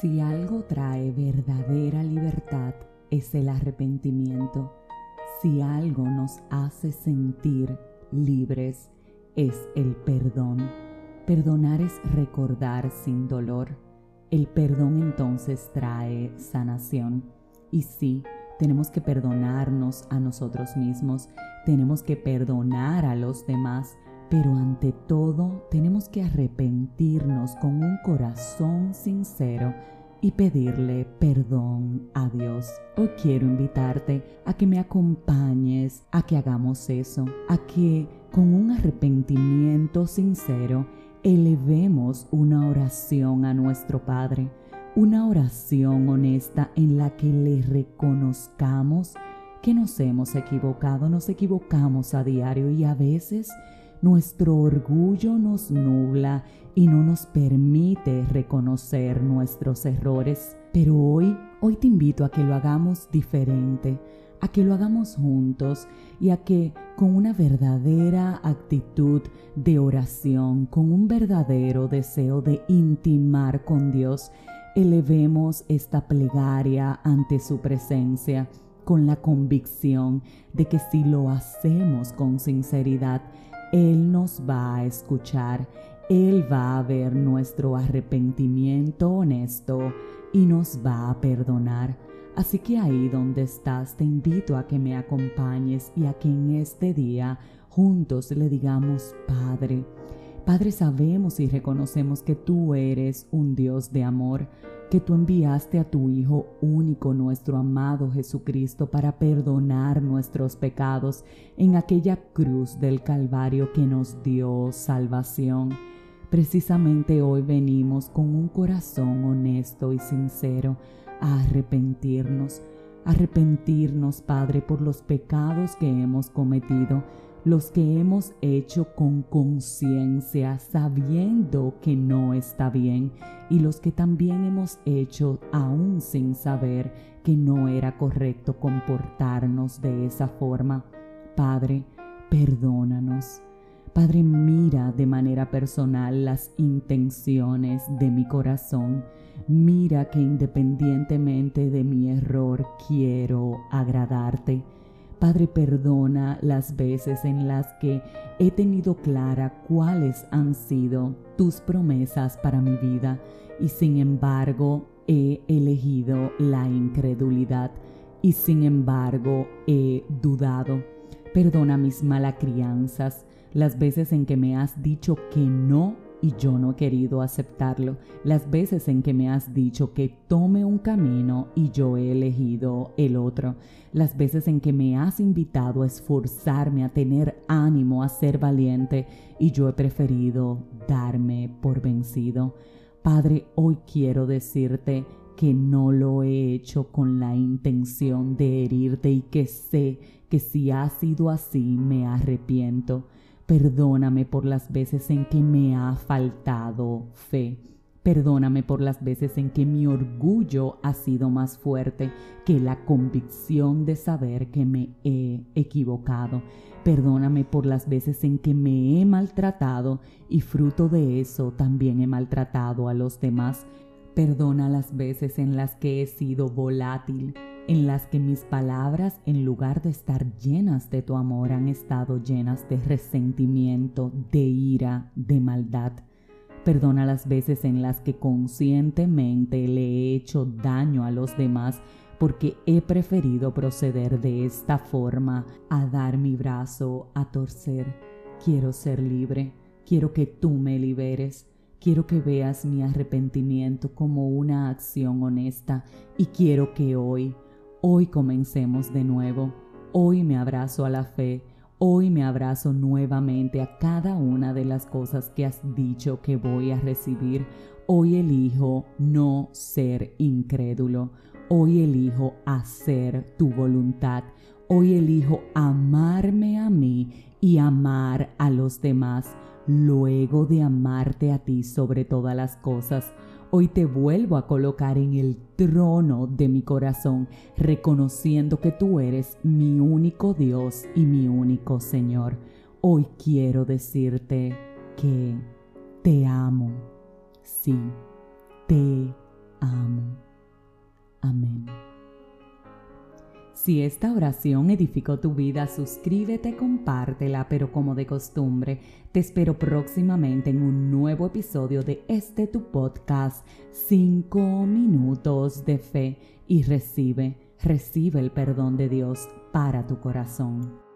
Si algo trae verdadera libertad es el arrepentimiento. Si algo nos hace sentir libres es el perdón. Perdonar es recordar sin dolor. El perdón entonces trae sanación. Y sí, tenemos que perdonarnos a nosotros mismos, tenemos que perdonar a los demás, pero ante todo tenemos que arrepentirnos con un corazón sincero y pedirle perdón a Dios. Hoy quiero invitarte a que me acompañes, a que hagamos eso, a que con un arrepentimiento sincero elevemos una oración a nuestro Padre, una oración honesta en la que le reconozcamos que nos hemos equivocado, nos equivocamos a diario y a veces nuestro orgullo nos nubla y no nos permite reconocer nuestros errores. Pero hoy, hoy te invito a que lo hagamos diferente, a que lo hagamos juntos y a que con una verdadera actitud de oración, con un verdadero deseo de intimar con Dios, elevemos esta plegaria ante su presencia con la convicción de que si lo hacemos con sinceridad, él nos va a escuchar, Él va a ver nuestro arrepentimiento honesto y nos va a perdonar. Así que ahí donde estás te invito a que me acompañes y a que en este día juntos le digamos Padre. Padre, sabemos y reconocemos que tú eres un Dios de amor que tú enviaste a tu Hijo único, nuestro amado Jesucristo, para perdonar nuestros pecados en aquella cruz del Calvario que nos dio salvación. Precisamente hoy venimos con un corazón honesto y sincero a arrepentirnos, arrepentirnos, Padre, por los pecados que hemos cometido los que hemos hecho con conciencia, sabiendo que no está bien, y los que también hemos hecho aún sin saber que no era correcto comportarnos de esa forma. Padre, perdónanos. Padre, mira de manera personal las intenciones de mi corazón. Mira que independientemente de mi error quiero agradarte. Padre, perdona las veces en las que he tenido clara cuáles han sido tus promesas para mi vida y sin embargo he elegido la incredulidad y sin embargo he dudado. Perdona mis crianzas, las veces en que me has dicho que no y yo no he querido aceptarlo. Las veces en que me has dicho que tome un camino y yo he elegido el otro. Las veces en que me has invitado a esforzarme, a tener ánimo, a ser valiente y yo he preferido darme por vencido. Padre, hoy quiero decirte que no lo he hecho con la intención de herirte y que sé que si ha sido así me arrepiento. Perdóname por las veces en que me ha faltado fe. Perdóname por las veces en que mi orgullo ha sido más fuerte que la convicción de saber que me he equivocado. Perdóname por las veces en que me he maltratado y fruto de eso también he maltratado a los demás. Perdona las veces en las que he sido volátil en las que mis palabras, en lugar de estar llenas de tu amor, han estado llenas de resentimiento, de ira, de maldad. Perdona las veces en las que conscientemente le he hecho daño a los demás porque he preferido proceder de esta forma a dar mi brazo a torcer. Quiero ser libre, quiero que tú me liberes. Quiero que veas mi arrepentimiento como una acción honesta y quiero que hoy Hoy comencemos de nuevo. Hoy me abrazo a la fe. Hoy me abrazo nuevamente a cada una de las cosas que has dicho que voy a recibir. Hoy elijo no ser incrédulo. Hoy elijo hacer tu voluntad. Hoy elijo amarme a mí y amar a los demás, luego de amarte a ti sobre todas las cosas. Hoy te vuelvo a colocar en el trono de mi corazón, reconociendo que tú eres mi único Dios y mi único Señor. Hoy quiero decirte que te amo. Sí, te amo. Amén. Si esta oración edificó tu vida, suscríbete, compártela, pero como de costumbre, te espero próximamente en un nuevo episodio de este tu podcast, 5 minutos de fe, y recibe, recibe el perdón de Dios para tu corazón.